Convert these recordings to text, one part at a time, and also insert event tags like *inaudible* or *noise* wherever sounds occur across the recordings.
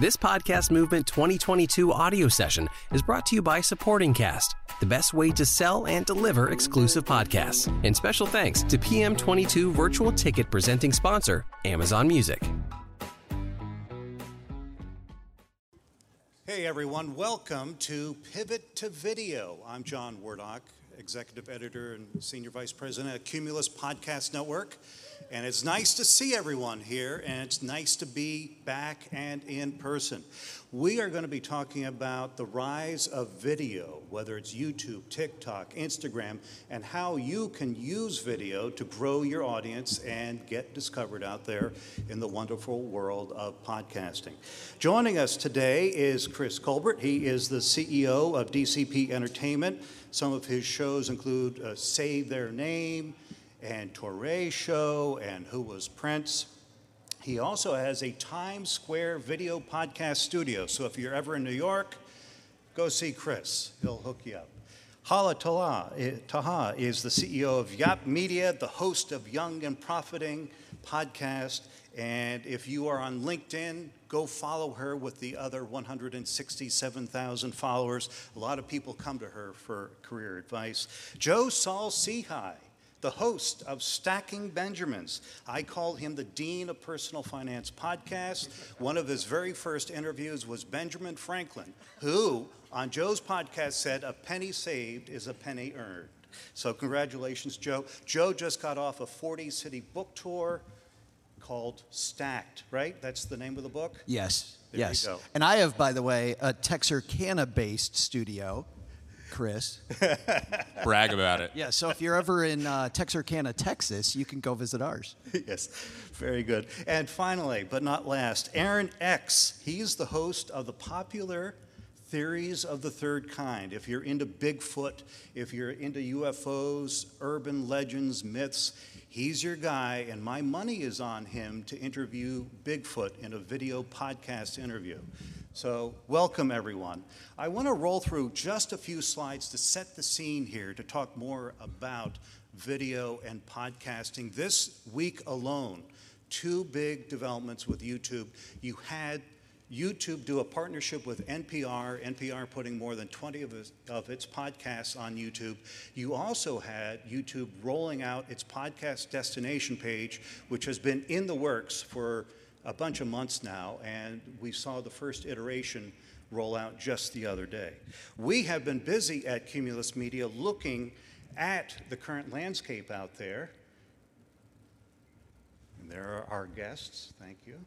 This Podcast Movement 2022 audio session is brought to you by Supporting Cast, the best way to sell and deliver exclusive podcasts. And special thanks to PM22 virtual ticket presenting sponsor, Amazon Music. Hey everyone, welcome to Pivot to Video. I'm John Wordock, Executive Editor and Senior Vice President at Cumulus Podcast Network. And it's nice to see everyone here, and it's nice to be back and in person. We are going to be talking about the rise of video, whether it's YouTube, TikTok, Instagram, and how you can use video to grow your audience and get discovered out there in the wonderful world of podcasting. Joining us today is Chris Colbert. He is the CEO of DCP Entertainment. Some of his shows include uh, Say Their Name and Touré Show and Who Was Prince. He also has a Times Square video podcast studio. So if you're ever in New York, go see Chris. He'll hook you up. Hala Tala eh, Taha is the CEO of Yap Media, the host of Young and Profiting podcast. And if you are on LinkedIn, go follow her with the other 167,000 followers. A lot of people come to her for career advice. Joe Saul Sehy the host of Stacking Benjamins. I call him the Dean of Personal Finance podcast. One of his very first interviews was Benjamin Franklin, who on Joe's podcast said, A penny saved is a penny earned. So, congratulations, Joe. Joe just got off a 40 city book tour called Stacked, right? That's the name of the book? Yes. There yes. And I have, by the way, a Texarkana based studio. Chris. *laughs* Brag about it. Yeah, so if you're ever in uh, Texarkana, Texas, you can go visit ours. *laughs* yes, very good. And finally, but not last, Aaron X. He's the host of the popular Theories of the Third Kind. If you're into Bigfoot, if you're into UFOs, urban legends, myths, he's your guy, and my money is on him to interview Bigfoot in a video podcast interview. So, welcome everyone. I want to roll through just a few slides to set the scene here to talk more about video and podcasting. This week alone, two big developments with YouTube. You had YouTube do a partnership with NPR, NPR putting more than 20 of its, of its, podcasts on YouTube. You also had YouTube rolling out its podcast destination page, which has been in the works for a bunch of months now, and we saw the first iteration roll out just the other day. We have been busy at Cumulus Media looking at the current landscape out there. And there are our guests, thank you.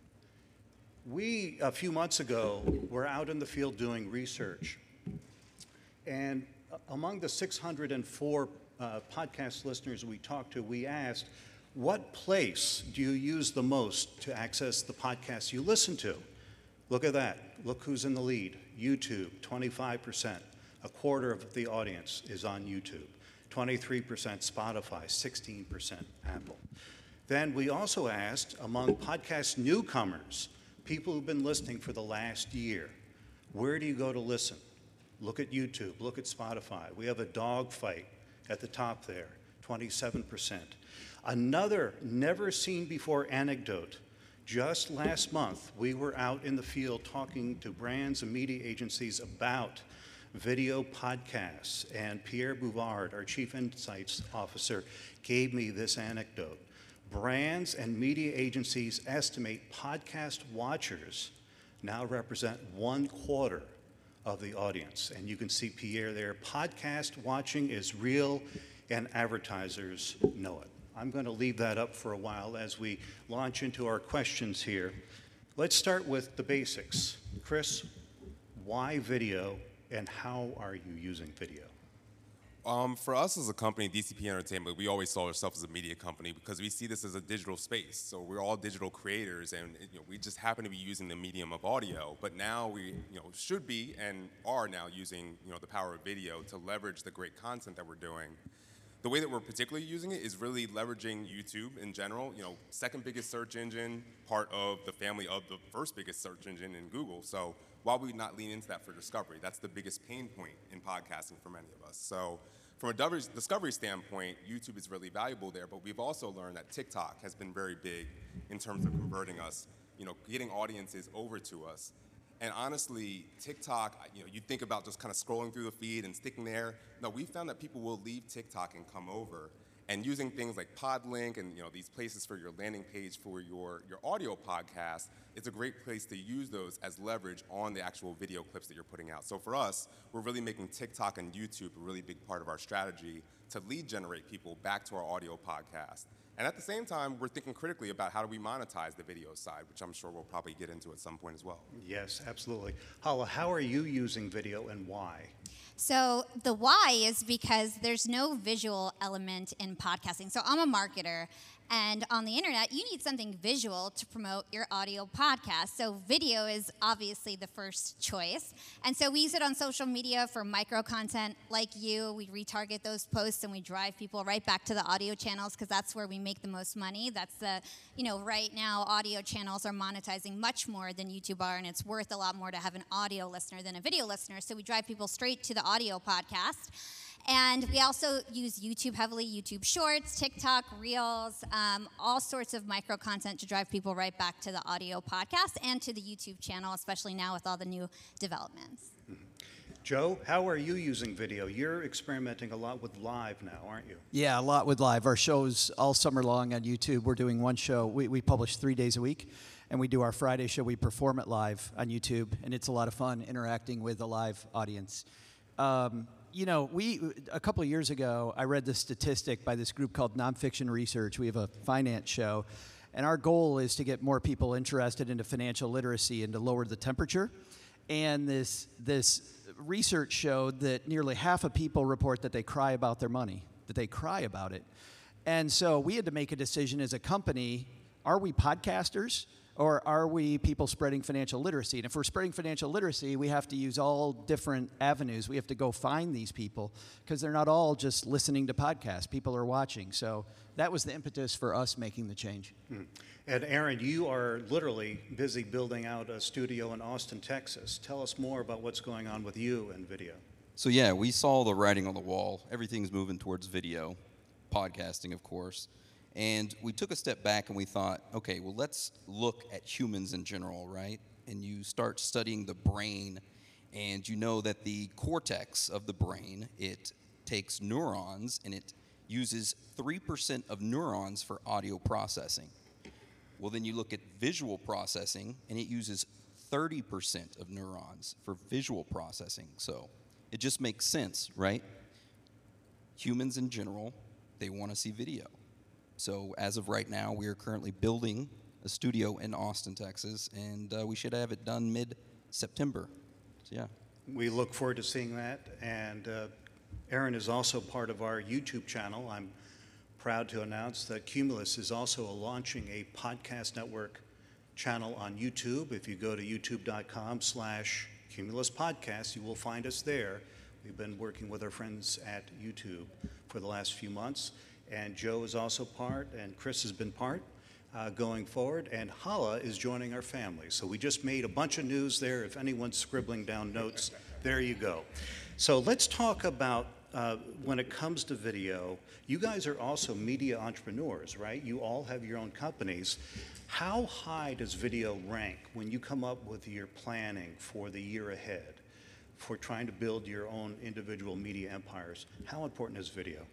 We, a few months ago, were out in the field doing research. And among the 604 uh, podcast listeners we talked to, we asked, what place do you use the most to access the podcasts you listen to? Look at that. Look who's in the lead. YouTube, 25%. A quarter of the audience is on YouTube. 23% Spotify, 16% Apple. Then we also asked among podcast newcomers, people who've been listening for the last year, where do you go to listen? Look at YouTube, look at Spotify. We have a dog fight at the top there, 27%. Another never seen before anecdote. Just last month, we were out in the field talking to brands and media agencies about video podcasts, and Pierre Bouvard, our Chief Insights Officer, gave me this anecdote. Brands and media agencies estimate podcast watchers now represent one quarter of the audience. And you can see Pierre there. Podcast watching is real, and advertisers know it. I'm going to leave that up for a while as we launch into our questions here. Let's start with the basics. Chris, why video and how are you using video? Um, for us as a company, DCP Entertainment, we always saw ourselves as a media company because we see this as a digital space. So we're all digital creators, and you know, we just happen to be using the medium of audio. But now we, you know, should be and are now using, you know, the power of video to leverage the great content that we're doing the way that we're particularly using it is really leveraging YouTube in general. You know, second biggest search engine, part of the family of the first biggest search engine in Google. So why would we not lean into that for discovery? That's the biggest pain point in podcasting for many of us. So from a discovery standpoint, YouTube is really valuable there, but we've also learned that TikTok has been very big in terms of converting us, you know, getting audiences over to us. And honestly, TikTok, you know, you think about just kind of scrolling through the feed and sticking there. No, we found that people will leave TikTok and come over. And using things like Podlink and you know these places for your landing page for your, your audio podcast, it's a great place to use those as leverage on the actual video clips that you're putting out. So for us, we're really making TikTok and YouTube a really big part of our strategy to lead generate people back to our audio podcast. And at the same time, we're thinking critically about how do we monetize the video side, which I'm sure we'll probably get into at some point as well. Yes, absolutely. Hala, how are you using video and why? So the why is because there's no visual element in podcasting. So I'm a marketer and on the internet, you need something visual to promote your audio podcast. So, video is obviously the first choice. And so, we use it on social media for micro content like you. We retarget those posts and we drive people right back to the audio channels because that's where we make the most money. That's the, you know, right now, audio channels are monetizing much more than YouTube are, and it's worth a lot more to have an audio listener than a video listener. So, we drive people straight to the audio podcast. And we also use YouTube heavily YouTube Shorts, TikTok, Reels, um, all sorts of micro content to drive people right back to the audio podcast and to the YouTube channel, especially now with all the new developments. Joe, how are you using video? You're experimenting a lot with live now, aren't you? Yeah, a lot with live. Our shows all summer long on YouTube. We're doing one show. We, we publish three days a week, and we do our Friday show. We perform it live on YouTube, and it's a lot of fun interacting with a live audience. Um, you know, we a couple years ago, I read this statistic by this group called Nonfiction Research. We have a finance show, and our goal is to get more people interested into financial literacy and to lower the temperature. And this this research showed that nearly half of people report that they cry about their money, that they cry about it. And so we had to make a decision as a company: Are we podcasters? Or are we people spreading financial literacy? And if we're spreading financial literacy, we have to use all different avenues. We have to go find these people because they're not all just listening to podcasts. People are watching. So that was the impetus for us making the change. Hmm. And Aaron, you are literally busy building out a studio in Austin, Texas. Tell us more about what's going on with you and video. So, yeah, we saw the writing on the wall. Everything's moving towards video, podcasting, of course. And we took a step back and we thought, okay, well, let's look at humans in general, right? And you start studying the brain, and you know that the cortex of the brain, it takes neurons and it uses 3% of neurons for audio processing. Well, then you look at visual processing, and it uses 30% of neurons for visual processing. So it just makes sense, right? Humans in general, they want to see video. So as of right now, we are currently building a studio in Austin, Texas, and uh, we should have it done mid-September. So yeah. We look forward to seeing that. And uh, Aaron is also part of our YouTube channel. I'm proud to announce that Cumulus is also launching a podcast network channel on YouTube. If you go to youtube.com slash Cumulus Podcast, you will find us there. We've been working with our friends at YouTube for the last few months and Joe is also part, and Chris has been part uh, going forward, and Hala is joining our family. So we just made a bunch of news there. If anyone's scribbling down notes, *laughs* there you go. So let's talk about uh, when it comes to video. You guys are also media entrepreneurs, right? You all have your own companies. How high does video rank when you come up with your planning for the year ahead, for trying to build your own individual media empires? How important is video?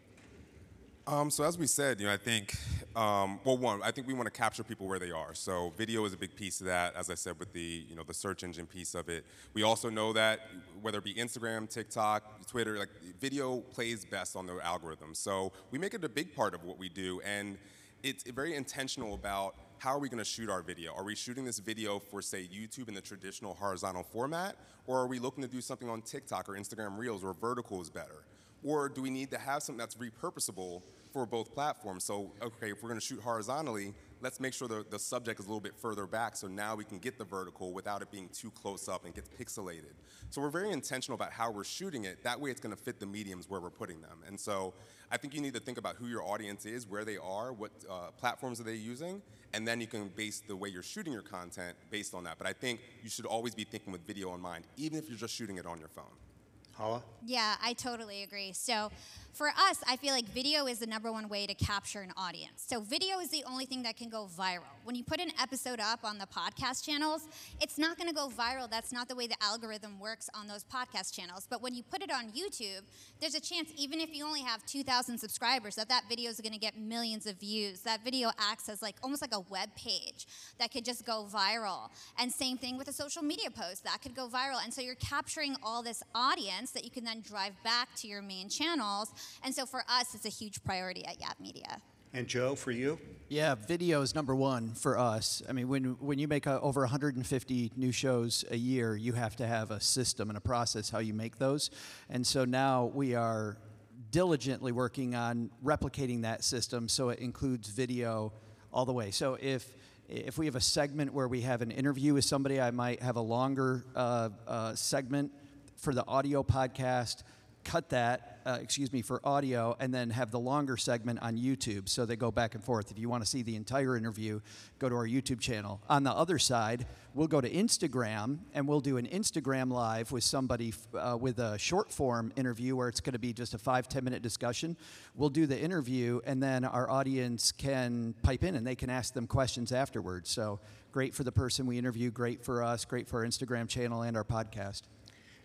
Um, so as we said, you know, I think, um, well, one, I think we want to capture people where they are. So video is a big piece of that. As I said, with the, you know, the search engine piece of it. We also know that whether it be Instagram, TikTok, Twitter, like video plays best on the algorithm. So we make it a big part of what we do, and it's very intentional about how are we going to shoot our video? Are we shooting this video for, say, YouTube in the traditional horizontal format, or are we looking to do something on TikTok or Instagram Reels where vertical is better? Or do we need to have something that's repurposable for both platforms. So, okay, if we're going to shoot horizontally, let's make sure the, the subject is a little bit further back so now we can get the vertical without it being too close up and gets pixelated. So we're very intentional about how we're shooting it. That way it's going to fit the mediums where we're putting them. And so I think you need to think about who your audience is, where they are, what uh, platforms are they using, and then you can base the way you're shooting your content based on that. But I think you should always be thinking with video in mind, even if you're just shooting it on your phone. Hala? Yeah, I totally agree. So For us, I feel like video is the number one way to capture an audience. So video is the only thing that can go viral. When you put an episode up on the podcast channels, it's not going to go viral. That's not the way the algorithm works on those podcast channels. But when you put it on YouTube, there's a chance even if you only have 2,000 subscribers that that video is going to get millions of views. That video acts as like almost like a web page that could just go viral. And same thing with a social media post that could go viral. And so you're capturing all this audience that you can then drive back to your main channels. And so for us, it's a huge priority at Yap Media. And Joe, for you? Yeah, video is number one for us. I mean, when, when you make a, over 150 new shows a year, you have to have a system and a process how you make those. And so now we are diligently working on replicating that system so it includes video all the way. So if if we have a segment where we have an interview with somebody, I might have a longer uh, uh, segment for the audio podcast cut that, uh, excuse me, for audio, and then have the longer segment on YouTube. So they go back and forth. If you want to see the entire interview, go to our YouTube channel. On the other side, we'll go to Instagram and we'll do an Instagram live with somebody uh, with a short form interview where it's going to be just a five ten minute discussion. We'll do the interview, and then our audience can pipe in and they can ask them questions afterwards. So great for the person we interview, great for us, great for our Instagram channel and our podcast.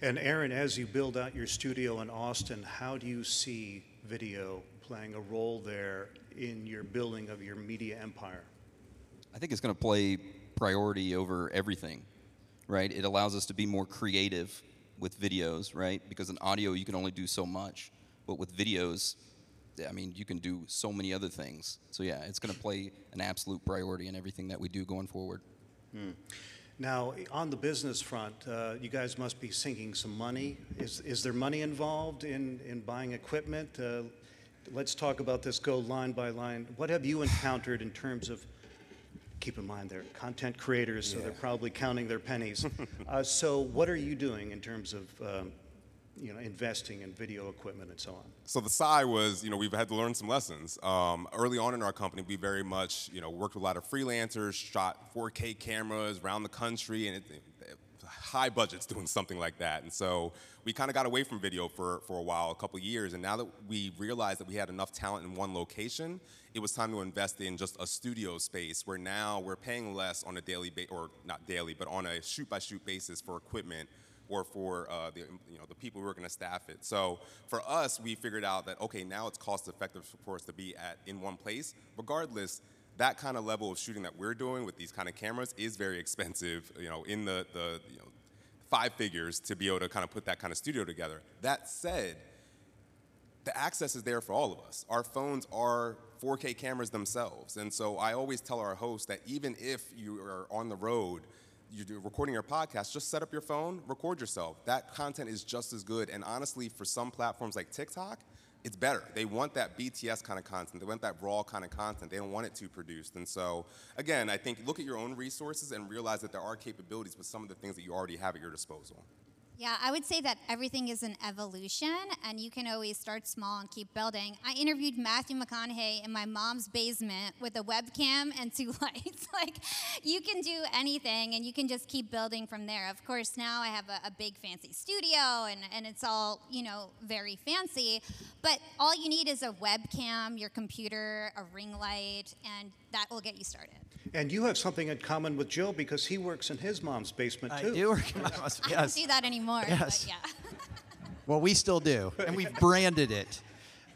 And Aaron, as you build out your studio in Austin, how do you see video playing a role there in your building of your media empire? I think it's going to play priority over everything, right? It allows us to be more creative with videos, right? Because in audio, you can only do so much. But with videos, I mean, you can do so many other things. So, yeah, it's going to play an absolute priority in everything that we do going forward. Hmm. Now, on the business front, uh, you guys must be sinking some money. Is, is there money involved in, in buying equipment? Uh, let's talk about this, go line by line. What have you encountered in terms of, keep in mind they're content creators, so yeah. they're probably counting their pennies. *laughs* uh, so, what are you doing in terms of um, you know, investing in video equipment and so on? So the side was, you know, we've had to learn some lessons. Um, early on in our company, we very much, you know, worked with a lot of freelancers, shot 4K cameras around the country, and it, it, high budgets *laughs* doing something like that. And so we kind of got away from video for, for a while, a couple years. And now that we realized that we had enough talent in one location, it was time to invest in just a studio space where now we're paying less on a daily, ba- or not daily, but on a shoot by shoot basis for equipment or for uh, the, you know, the people who are going to staff it. So for us, we figured out that, okay, now it's cost effective for us to be at in one place. Regardless, that kind of level of shooting that we're doing with these kind of cameras is very expensive, you know, in the, the you know, five figures to be able to kind of put that kind of studio together. That said, the access is there for all of us. Our phones are 4K cameras themselves. And so I always tell our hosts that even if you are on the road, you're recording your podcast, just set up your phone, record yourself. That content is just as good. And honestly, for some platforms like TikTok, it's better. They want that BTS kind of content. They want that raw kind of content. They don't want it too produced. And so, again, I think look at your own resources and realize that there are capabilities with some of the things that you already have at your disposal. Yeah, I would say that everything is an evolution, and you can always start small and keep building. I interviewed Matthew McConaughey in my mom's basement with a webcam and two *laughs* lights. like, you can do anything, and you can just keep building from there. Of course, now I have a, a big fancy studio, and, and it's all, you know, very fancy, but all you need is a webcam, your computer, a ring light, and that will get you started. And you have something in common with Joe because he works in his mom's basement too. I do work in my mom's. Yes. I don't do that anymore. Yes. yeah. *laughs* well, we still do, and we've *laughs* branded it.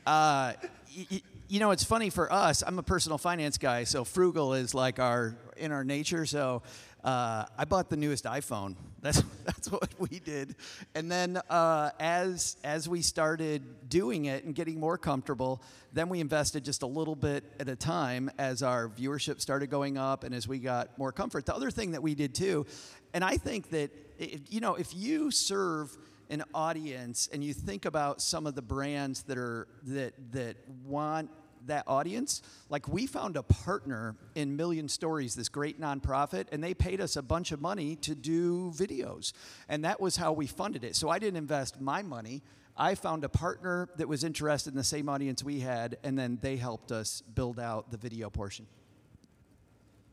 Uh, y- y- you know, it's funny for us. I'm a personal finance guy, so frugal is like our in our nature. So uh, I bought the newest iPhone. That's *laughs* that's what we did. And then uh, as as we started doing it and getting more comfortable, then we invested just a little bit at a time as our viewership started going up and as we got more comfort. The other thing that we did too, and I think that you know if you serve an audience and you think about some of the brands that are that that want that audience, like we found a partner in Million Stories, this great nonprofit, and they paid us a bunch of money to do videos. And that was how we funded it. So I didn't invest my money. I found a partner that was interested in the same audience we had, and then they helped us build out the video portion.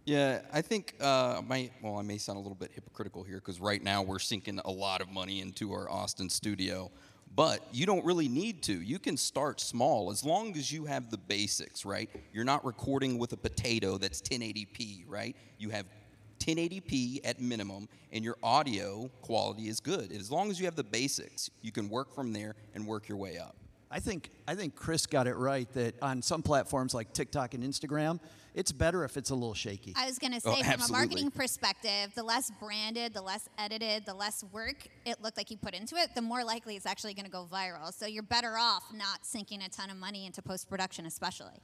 Yeah, I think uh, my well, I may sound a little bit hypocritical here because right now we're sinking a lot of money into our Austin studio, But you don't really need to. You can start small as long as you have the basics, right? You're not recording with a potato that's 1080p, right? You have 1080p at minimum, and your audio quality is good. As long as you have the basics, you can work from there and work your way up. I think I think Chris got it right that on some platforms like TikTok and Instagram, it's better if it's a little shaky. I was going to Oh, say, from a marketing perspective, the less branded, the less edited, the less work it looked like you put into it, the more likely it's actually going to go viral. So you're better off not sinking a ton of money into post production, especially.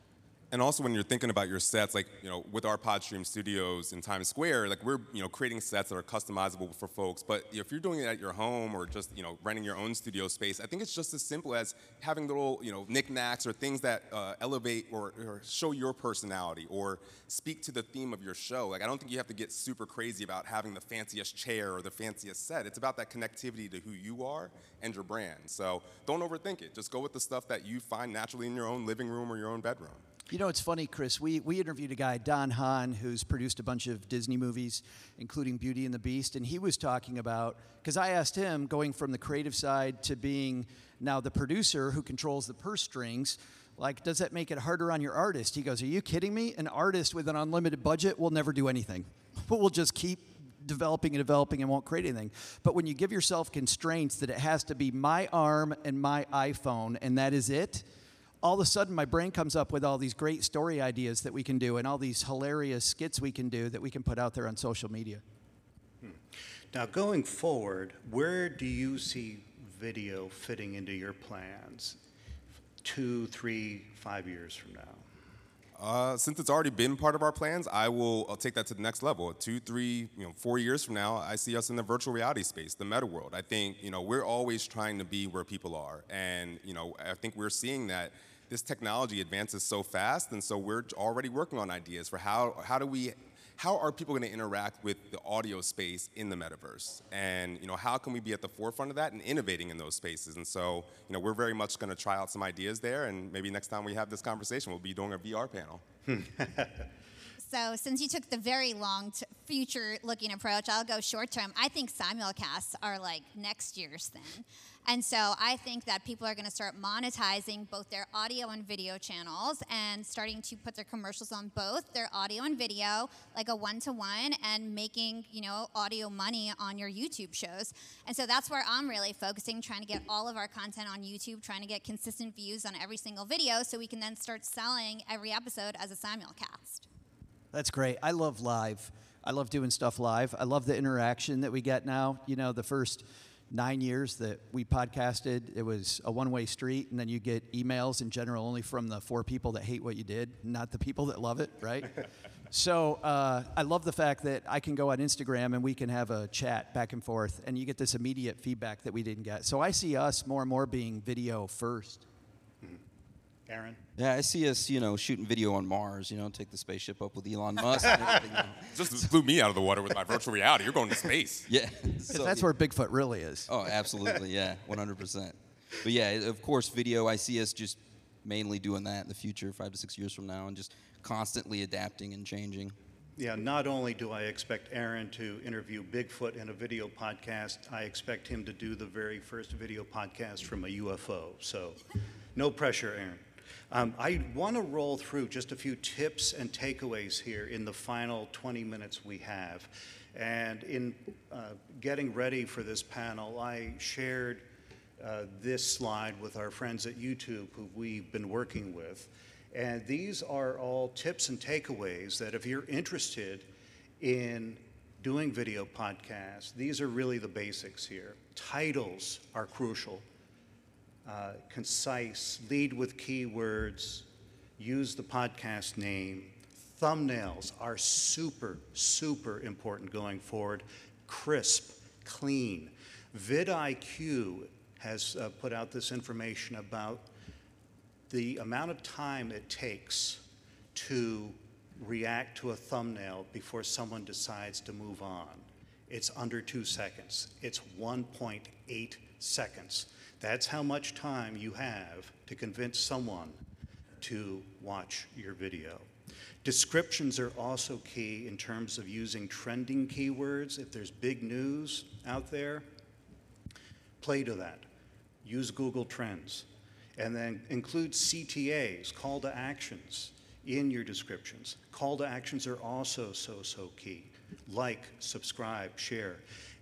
And also, when you're thinking about your sets, like you know, with our Podstream Studios in Times Square, like we're you know creating sets that are customizable for folks. But if you're doing it at your home or just you know renting your own studio space, I think it's just as simple as having little you know knickknacks or things that uh, elevate or, or show your personality or speak to the theme of your show. Like I don't think you have to get super crazy about having the fanciest chair or the fanciest set. It's about that connectivity to who you are and your brand. So don't overthink it. Just go with the stuff that you find naturally in your own living room or your own bedroom. You know, it's funny, Chris. We, we interviewed a guy, Don Hahn, who's produced a bunch of Disney movies, including Beauty and the Beast, and he was talking about because I asked him, going from the creative side to being now the producer who controls the purse strings, like, does that make it harder on your artist? He goes, Are you kidding me? An artist with an unlimited budget will never do anything. *laughs* We'll just keep developing and developing and won't create anything. But when you give yourself constraints that it has to be my arm and my iPhone and that is it, all of a sudden my brain comes up with all these great story ideas that we can do and all these hilarious skits we can do that we can put out there on social media. Now, going forward, where do you see video fitting into your plans? Two, three, five years from now? Uh, since it's already been part of our plans, I will I'll take that to the next level. Two, three, you know, four years from now, I see us in the virtual reality space, the meta world. I think you know we're always trying to be where people are, and you know I think we're seeing that this technology advances so fast, and so we're already working on ideas for how how do we how are people going to interact with the audio space in the metaverse and you know how can we be at the forefront of that and innovating in those spaces and so you know we're very much going to try out some ideas there and maybe next time we have this conversation we'll be doing a vr panel *laughs* So, since you took the very long t- future looking approach, I'll go short term. I think simulcasts are like next year's thing. And so, I think that people are going to start monetizing both their audio and video channels and starting to put their commercials on both their audio and video, like a one to one, and making, you know, audio money on your YouTube shows. And so, that's where I'm really focusing, trying to get all of our content on YouTube, trying to get consistent views on every single video so we can then start selling every episode as a simulcast. That's great. I love live. I love doing stuff live. I love the interaction that we get now. You know, the first nine years that we podcasted, it was a one way street, and then you get emails in general only from the four people that hate what you did, not the people that love it, right? *laughs* so uh, I love the fact that I can go on Instagram and we can have a chat back and forth, and you get this immediate feedback that we didn't get. So I see us more and more being video first. Aaron? Yeah, I see us, you know, shooting video on Mars. You know, take the spaceship up with Elon *laughs* Musk. and everything. just blew me out of the water with my virtual reality. You're going to space. *laughs* Yeah, so, that's where Bigfoot really is. Oh, absolutely, yeah, 100%. But yeah, of course, video. I see us just mainly doing that in the future, five to six years from now, and just constantly adapting and changing. Yeah, not only do I expect Aaron to interview Bigfoot in a video podcast, I expect him to do the very first video podcast from a UFO. So, no pressure, Aaron. Um, I want to roll through just a few tips and takeaways here in the final 20 minutes we have. And in uh, getting ready for this panel, I shared uh, this slide with our friends at YouTube who we've been working with. And these are all tips and takeaways that if you're interested in doing video podcasts, these are really the basics here. Titles are crucial. Uh, concise, lead with keywords, use the podcast name. Thumbnails are super, super important going forward. Crisp, clean. vidIQ has uh, put out this information about the amount of time it takes to react to a thumbnail before someone decides to move on. It's under two seconds. It's 1.8 seconds. That's how much time you have to convince someone to watch your video. Descriptions are also key in terms of using trending keywords. If there's big news out there, play to that. use Google Trends, and then include CTAs, call to actions, in your descriptions. Call to actions are also so, so key. Like, subscribe, share.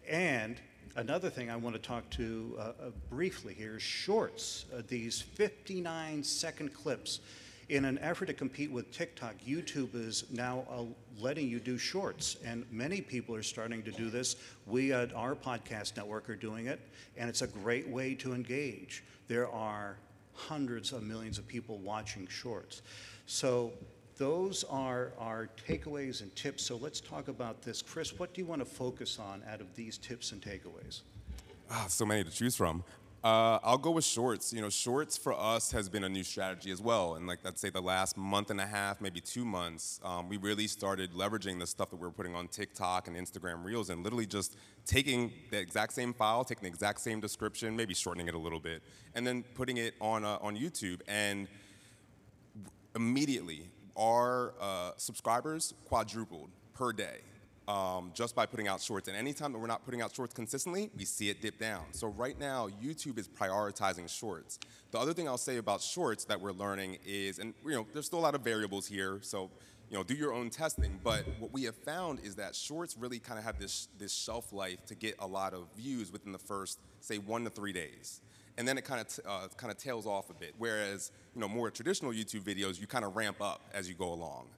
And another thing I want to talk to uh, uh, briefly here is shorts, uh, these 59 second clips. In an effort to compete with TikTok, YouTube is now uh, letting you do shorts, and many people are starting to do this. We at our podcast network are doing it, and it's a great way to engage. There are hundreds of millions of people watching shorts. So those are our takeaways and tips. So let's talk about this. Chris, what do you want to focus on out of these tips and takeaways? Ah, so many to choose from. Uh, I'll go with shorts. You know, shorts for us has been a new strategy as well. And like, let's say the last month and a half, maybe two months, um, we really started leveraging the stuff that we were putting on TikTok and Instagram Reels and literally just taking the exact same file, taking the exact same description, maybe shortening it a little bit, and then putting it on, uh, on YouTube. And immediately, our uh, subscribers quadrupled per day um, just by putting out shorts. And anytime that we're not putting out shorts consistently, we see it dip down. So right now, YouTube is prioritizing shorts. The other thing I'll say about shorts that we're learning is, and you know, there's still a lot of variables here, so you know, do your own testing. But what we have found is that shorts really kind of have this this shelf life to get a lot of views within the first, say, one to three days and then it kind of uh, kind of tails off a bit. Whereas you know more traditional YouTube videos, you kind of ramp up as you go along.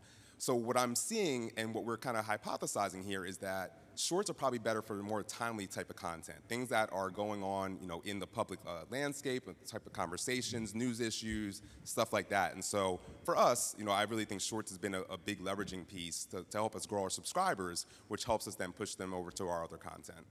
So what I'm seeing and what we're kind of hypothesizing here is that shorts are probably better for more timely type of content, things that are going on, you know, in the public uh, landscape, type of conversations, news issues, stuff like that. And so for us, you know, I really think shorts has been a, a big leveraging piece to, to help us grow our subscribers, which helps us then push them over to our other content.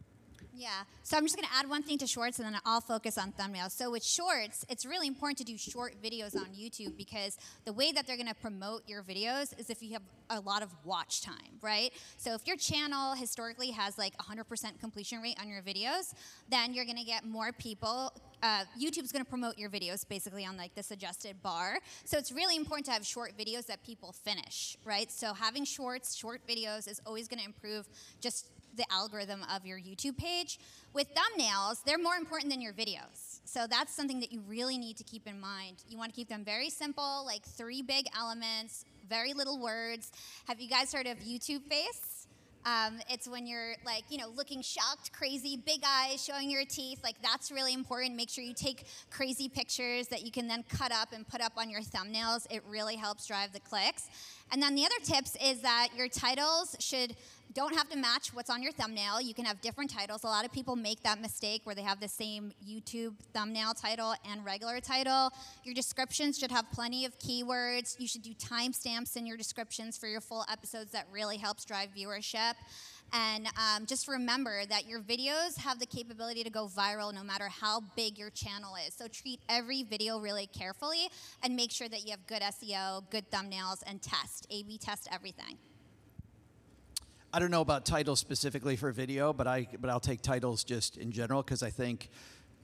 Yeah. So I'm just going to add one thing to shorts and then I'll focus on thumbnails. So with shorts, it's really important to do short videos on YouTube because the way that they're going to promote your videos is if you have a lot of watch time, right? So if your channel historically has like 100% completion rate on your videos, then you're going to get more people uh, YouTube's going to promote your videos basically on like the suggested bar. So it's really important to have short videos that people finish, right? So having shorts, short videos is always going to improve just the algorithm of your YouTube page. With thumbnails, they're more important than your videos. So that's something that you really need to keep in mind. You want to keep them very simple, like three big elements, very little words. Have you guys heard of YouTube face? Um, it's when you're like, you know, looking shocked, crazy, big eyes, showing your teeth. Like, that's really important. Make sure you take crazy pictures that you can then cut up and put up on your thumbnails. It really helps drive the clicks. And then the other tips is that your titles should don't have to match what's on your thumbnail. You can have different titles. A lot of people make that mistake where they have the same YouTube thumbnail title and regular title. Your descriptions should have plenty of keywords. You should do timestamps in your descriptions for your full episodes. That really helps drive viewership. And um, just remember that your videos have the capability to go viral no matter how big your channel is. So treat every video really carefully and make sure that you have good SEO, good thumbnails, and test, A B test everything. I don't know about titles specifically for video, but I but I'll take titles just in general because I think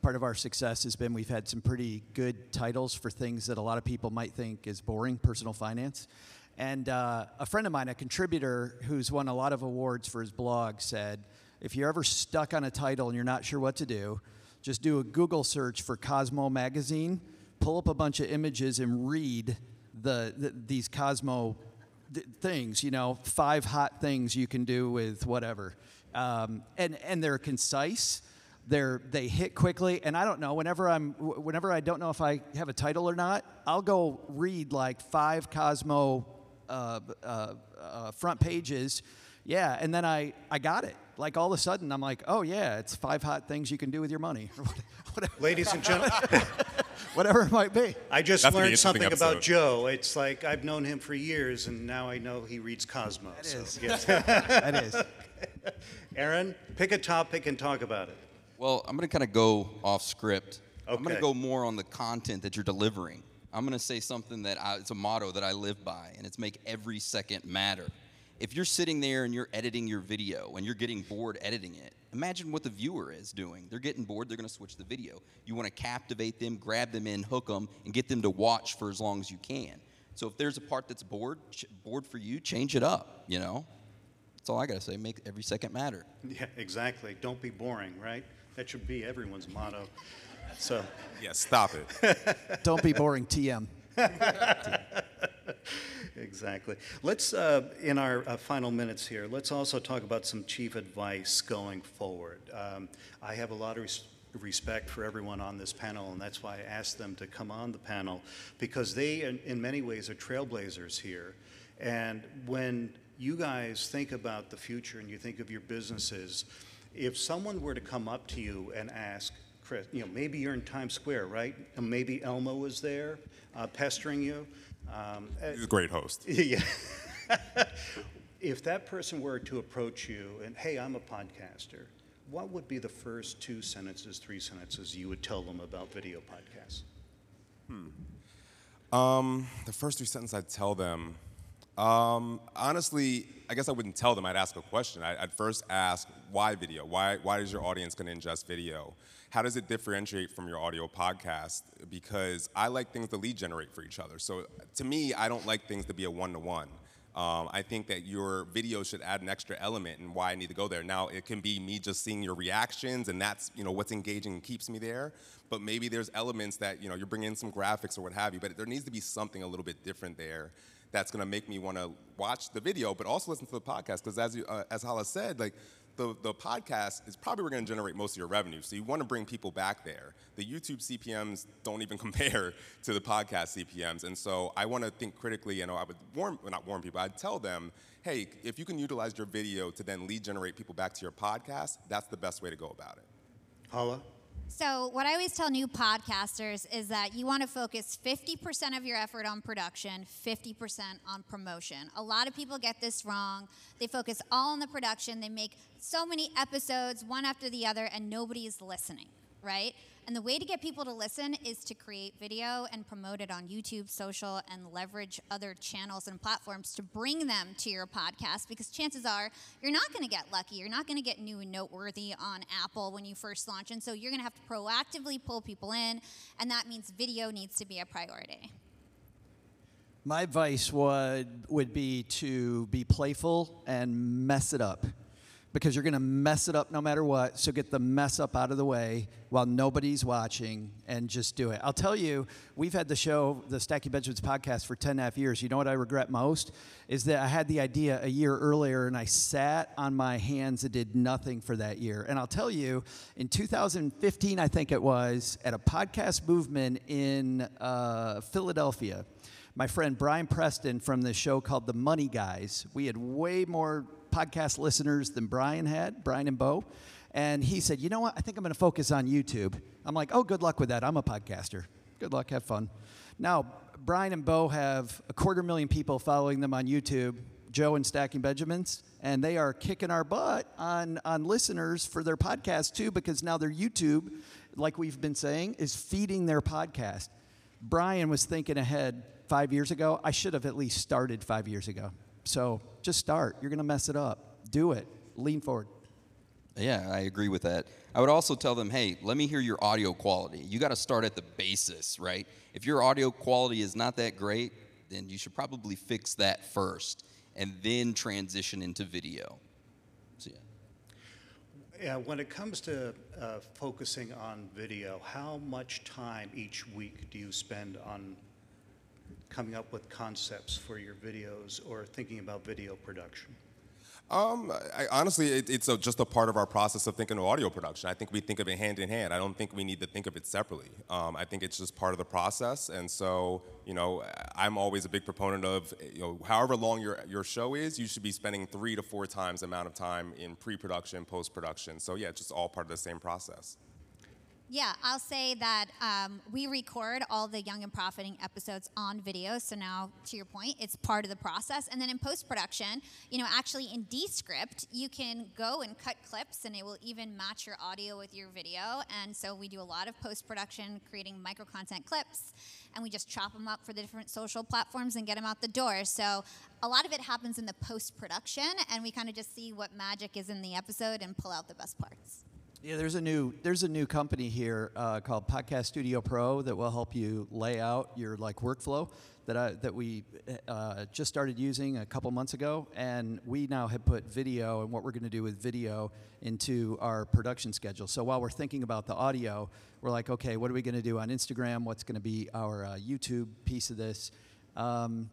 part of our success has been we've had some pretty good titles for things that a lot of people might think is boring, personal finance. And uh, a friend of mine, a contributor who's won a lot of awards for his blog, said, if you're ever stuck on a title and you're not sure what to do, just do a Google search for Cosmo magazine, pull up a bunch of images, and read the, the these Cosmo things, you know, five hot things you can do with whatever. Um, and, and they're concise. They're, they hit quickly, and I don't know. Whenever I'm, whenever I don't know if I have a title or not, I'll go read like five Cosmo uh, uh, uh, front pages, yeah, and then I, I got it. Like all of a sudden, I'm like, oh yeah, it's five hot things you can do with your money. *laughs* Ladies and gentlemen, *laughs* whatever it might be. I just That's learned something episode. about Joe. It's like I've known him for years, and now I know he reads Cosmos. *laughs* That is. So, yes. that is. Aaron, pick a topic and talk about it. Well, I'm going to kind of go off script. Okay. I'm going to go more on the content that you're delivering. I'm going to say something that I, it's a motto that I live by, and it's make every second matter. If you're sitting there and you're editing your video and you're getting bored editing it, imagine what the viewer is doing. They're getting bored, they're going to switch the video. You want to captivate them, grab them in, hook them, and get them to watch for as long as you can. So if there's a part that's bored, bored for you, change it up, you know? That's all I got to say. Make every second matter. Yeah, exactly. Don't be boring, right? That should be everyone's motto. So, Yeah, stop it. *laughs* Don't be boring, TM. *laughs* exactly. Let's, uh, in our uh, final minutes here, let's also talk about some chief advice going forward. Um, I have a lot of res- respect for everyone on this panel, and that's why I asked them to come on the panel, because they, in, in many ways, are trailblazers here. And when you guys think about the future and you think of your businesses, if someone were to come up to you and ask, Chris, you know, maybe you're in Times Square, right? And maybe Elmo is there uh, pestering you. Um, He's a great host. *laughs* yeah. *laughs* if that person were to approach you and, hey, I'm a podcaster, what would be the first two sentences, three sentences you would tell them about video podcasts? Um, the first three sentences I'd tell them, um, honestly, I guess I wouldn't tell them. I'd ask a question. I, I'd first ask, why video? Why, why is your audience going to ingest video? How does it differentiate from your audio podcast? Because I like things to lead generate for each other. So to me, I don't like things to be a one to one. I think that your video should add an extra element and why I need to go there. Now, it can be me just seeing your reactions, and that's you know what's engaging and keeps me there. But maybe there's elements that you know you're bringing in some graphics or what have you. But there needs to be something a little bit different there that's going to make me want to watch the video, but also listen to the podcast. Because as uh, as Hala said, like the, the podcast is probably we're going to generate most of your revenue. So you want to bring people back there. The YouTube CPMs don't even *laughs* compare to the podcast CPMs. And so I want to think critically, and I would warn, well, not warn people, I'd tell them, hey, if you can utilize your video to then lead generate people back to your podcast, that's the best way to go about it. Hala? So, what I always tell new podcasters is that you want to focus 50% of your effort on production, 50% on promotion. A lot of people get this wrong. They focus all on the production, they make so many episodes, one after the other, and nobody is listening, right? And the way to get people to listen is to create video and promote it on YouTube, social, and leverage other channels and platforms to bring them to your podcast because chances are you're not going to get lucky. You're not going to get new and noteworthy on Apple when you first launch. And so you're going to have to proactively pull people in, and that means video needs to be a priority. My advice would would be to be playful and mess it up. Because you're going to mess it up no matter what. So get the mess up out of the way while nobody's watching and just do it. I'll tell you, we've had the show, the Stacking Benjamins podcast, for 10 and a half years. You know what I regret most? Is that I had the idea a year earlier and I sat on my hands and did nothing for that year. And I'll tell you, in 2015, I think it was, at a podcast movement in uh, Philadelphia, my friend Brian Preston from the show called The Money Guys. We had way more podcast listeners than Brian had, Brian and Bo. And he said, You know what? I think I'm going to focus on YouTube. I'm like, Oh, good luck with that. I'm a podcaster. Good luck. Have fun. Now, Brian and Bo have a quarter million people following them on YouTube, Joe and Stacking Benjamins, and they are kicking our butt on, on listeners for their podcast too, because now their YouTube, like we've been saying, is feeding their podcast. Brian was thinking ahead five years ago. I should have at least started five years ago. So just start. You're going to mess it up. Do it. Lean forward. Yeah, I agree with that. I would also tell them, hey, let me hear your audio quality. You got to start at the basis, right? If your audio quality is not that great, then you should probably fix that first and then transition into video. So, yeah. Yeah, when it comes to uh, focusing on video, how much time each week do you spend on coming up with concepts for your videos or thinking about video production? Um, I, honestly, it, it's a, just a part of our process of thinking of audio production. I think we think of it hand in hand. I don't think we need to think of it separately. Um, I think it's just part of the process. And so, you know, I'm always a big proponent of, you know, however long your, your show is, you should be spending three to four times the amount of time in pre-production, post-production. So yeah, it's just all part of the same process. Yeah, I'll say that um, we record all the Young and Profiting episodes on video. So now, to your point, it's part of the process. And then in post production, you know, actually in Descript, you can go and cut clips and it will even match your audio with your video. And so we do a lot of post production, creating micro content clips, and we just chop them up for the different social platforms and get them out the door. So a lot of it happens in the post production, and we kind of just see what magic is in the episode and pull out the best parts. Yeah, there's a new there's a new company here uh, called Podcast Studio Pro that will help you lay out your like workflow. that, I, that we uh, just started using a couple months ago, and we now have put video and what we're going to do with video into our production schedule. So while we're thinking about the audio, we're like, okay, what are we going to do on Instagram? What's going to be our uh, YouTube piece of this? Um,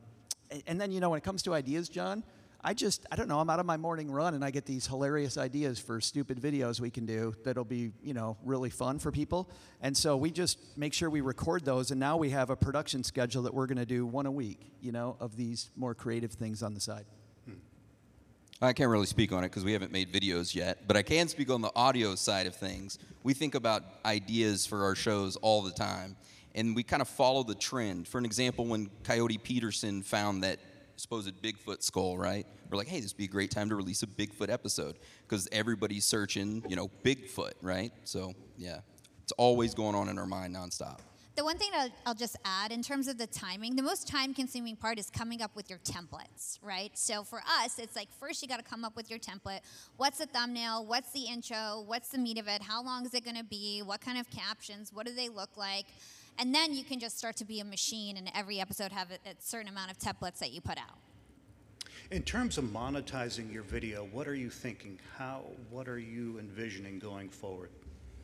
and then, you know, when it comes to ideas, John, I just, I don't know, I'm out of my morning run and I get these hilarious ideas for stupid videos we can do that'll be, you know, really fun for people. And so we just make sure we record those and now we have a production schedule that we're going to do one a week, you know, of these more creative things on the side. Hmm. I can't really speak on it because we haven't made videos yet, but I can speak on the audio side of things. We think about ideas for our shows all the time, and we kind of follow the trend. For an example, when Coyote Peterson found that supposed Bigfoot skull, right? We're like, hey, this would be a great time to release a Bigfoot episode because everybody's searching, you know, Bigfoot, right? So, yeah, it's always going on in our mind nonstop. The one thing I'll, I'll, just add in terms of the timing, the most time consuming part is coming up with your templates, right? So for us, it's like first you got to come up with your template. What's the thumbnail? What's the intro? What's the meat of it? How long is it going to be? What kind of captions? What do they look like? And then you can just start to be a machine and every episode have a, a certain amount of templates that you put out. In terms of monetizing your video, what are you thinking? How, what are you envisioning going forward?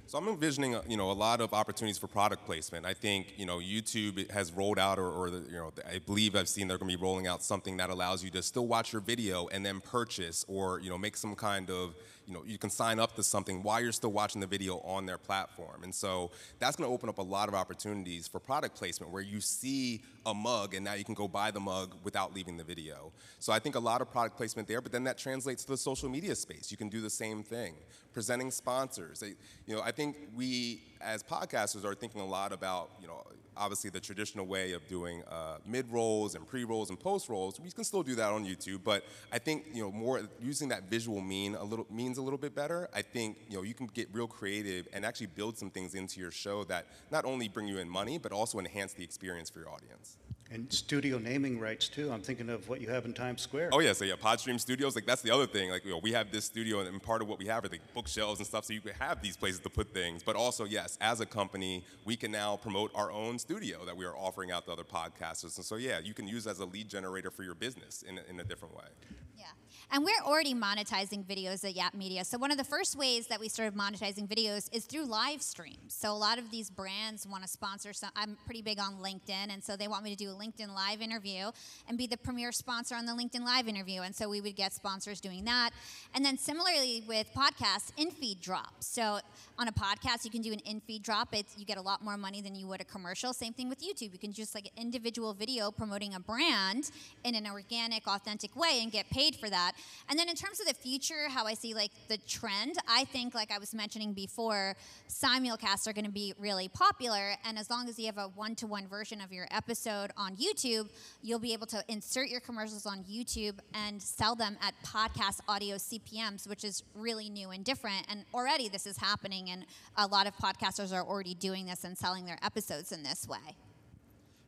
So I'm envisioning, uh, you know, a lot of opportunities for product placement. I think, you know, YouTube has rolled out, or, or you know, I believe I've seen they're going to be rolling out something that allows you to still watch your video and then purchase, or you know, make some kind of you know, you can sign up to something while you're still watching the video on their platform. And so that's going to open up a lot of opportunities for product placement where you see a mug and now you can go buy the mug without leaving the video. So I think a lot of product placement there, but then that translates to the social media space. You can do the same thing. Presenting sponsors. You know, I think we as podcasters are thinking a lot about, you know, obviously the traditional way of doing uh, mid rolls and pre rolls and post rolls. We can still do that on YouTube, but I think you know more using that visual mean a little means a little bit better. I think you know you can get real creative and actually build some things into your show that not only bring you in money but also enhance the experience for your audience. And studio naming rights too. I'm thinking of what you have in Times Square. Oh yeah, so yeah, Podstream Studios. Like that's the other thing. Like you know, we have this studio, and part of what we have are like bookshelves and stuff, so you can have these places to put things. But also, yes, as a company, we can now promote our own studio that we are offering out to other podcasters. And so yeah, you can use as a lead generator for your business in a, in a different way. Yeah. And we're already monetizing videos at Yap Media. So one of the first ways that we started monetizing videos is through live streams. So a lot of these brands want to sponsor some I'm pretty big on LinkedIn and so they want me to do a LinkedIn live interview and be the premier sponsor on the LinkedIn live interview. And so we would get sponsors doing that. And then similarly with podcasts, in-feed drops. So on a podcast, you can do an in-feed drop. It's, you get a lot more money than you would a commercial. Same thing with YouTube. You can just like an individual video promoting a brand in an organic, authentic way and get paid for that. And then in terms of the future, how I see like the trend, I think like I was mentioning before, simulcasts are going to be really popular. And as long as you have a one-to-one version of your episode on YouTube, you'll be able to insert your commercials on YouTube and sell them at podcast audio CPMS, which is really new and different. And already this is happening, and a lot of podcasters are already doing this and selling their episodes in this way.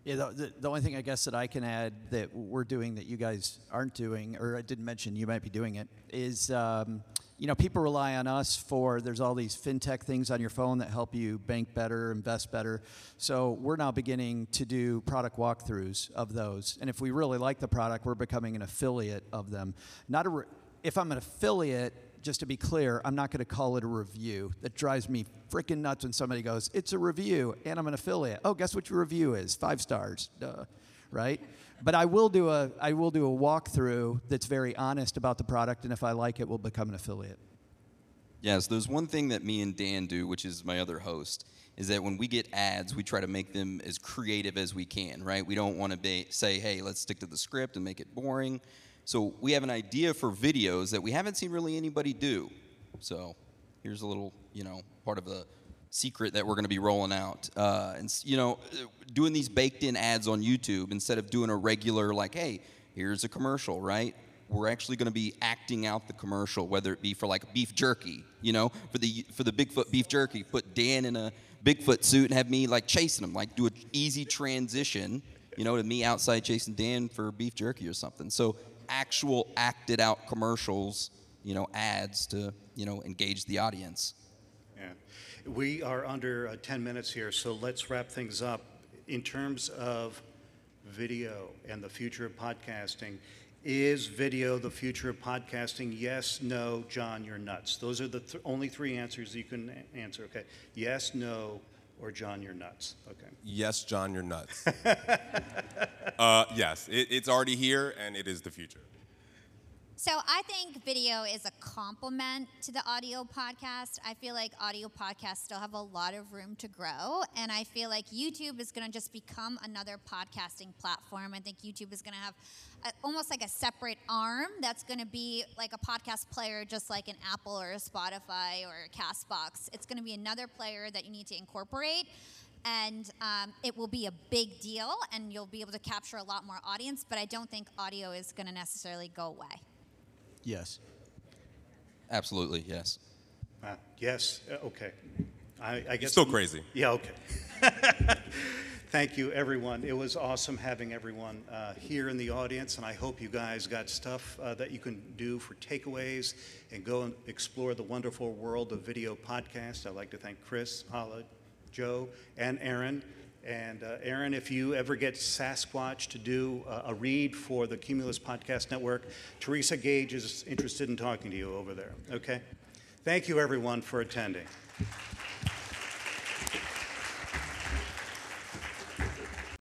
Yeah, the, the, only thing I guess that I can add that we're doing that you guys aren't doing, or I didn't mention you might be doing it, is um, you know people rely on us for there's all these fintech things on your phone that help you bank better, invest better. So we're now beginning to do product walkthroughs of those, and if we really like the product, we're becoming an affiliate of them. Not a re- if I'm an affiliate just to be clear, I'm not going to call it a review. That drives me freaking nuts when somebody goes, "It's a review," and I'm an affiliate. Oh, guess what your review is? Five stars. Duh. Right? But I will do a I will do a walkthrough that's very honest about the product, and if I like it, we'll become an affiliate. Yes, there's one thing that me and Dan do, which is my other host, is that when we get ads, we try to make them as creative as we can, right? We don't want to say, hey, let's stick to the script and make it boring. So we have an idea for videos that we haven't seen really anybody do. So here's a little, you know, part of the secret that we're going to be rolling out. Uh, and you know, doing these baked-in ads on YouTube instead of doing a regular like, hey, here's a commercial, right? We're actually going to be acting out the commercial, whether it be for like beef jerky, you know, for the for the Bigfoot beef jerky. Put Dan in a Bigfoot suit and have me like chasing him, like do an easy transition, you know, to me outside chasing Dan for beef jerky or something. So actual acted out commercials, you know, ads to, you know, engage the audience. Yeah. We are under uh, 10 minutes here, so let's wrap things up. In terms of video and the future of podcasting. Is video the future of podcasting? Yes, no, John, you're nuts. Those are the th- only three answers you can answer, okay? Yes, no, or John, you're nuts. Okay. Yes, John, you're nuts. *laughs* uh, yes, it, it's already here and it is the future. So I think video is a complement to the audio podcast. I feel like audio podcasts still have a lot of room to grow, and I feel like YouTube is going to just become another podcasting platform. I think YouTube is going to have a, almost like a separate arm that's going to be like a podcast player, just like an Apple or a Spotify or a Castbox. It's going to be another player that you need to incorporate and um, it will be a big deal and you'll be able to capture a lot more audience but i don't think audio is going to necessarily go away Yes. Absolutely, yes. Uh, yes, uh, okay. I, I guess. still crazy. Yeah, okay. *laughs* Thank you, everyone. It was awesome having everyone uh, here in the audience, and I hope you guys got stuff uh, that you can do for takeaways and go and explore the wonderful world of video podcast. I'd like to thank Chris, Hala, Joe, and Aaron. And uh, Aaron, if you ever get Sasquatch to do uh, a read for the Cumulus Podcast Network, Teresa Gage is interested in talking to you over there. Okay? Thank you, everyone, for attending.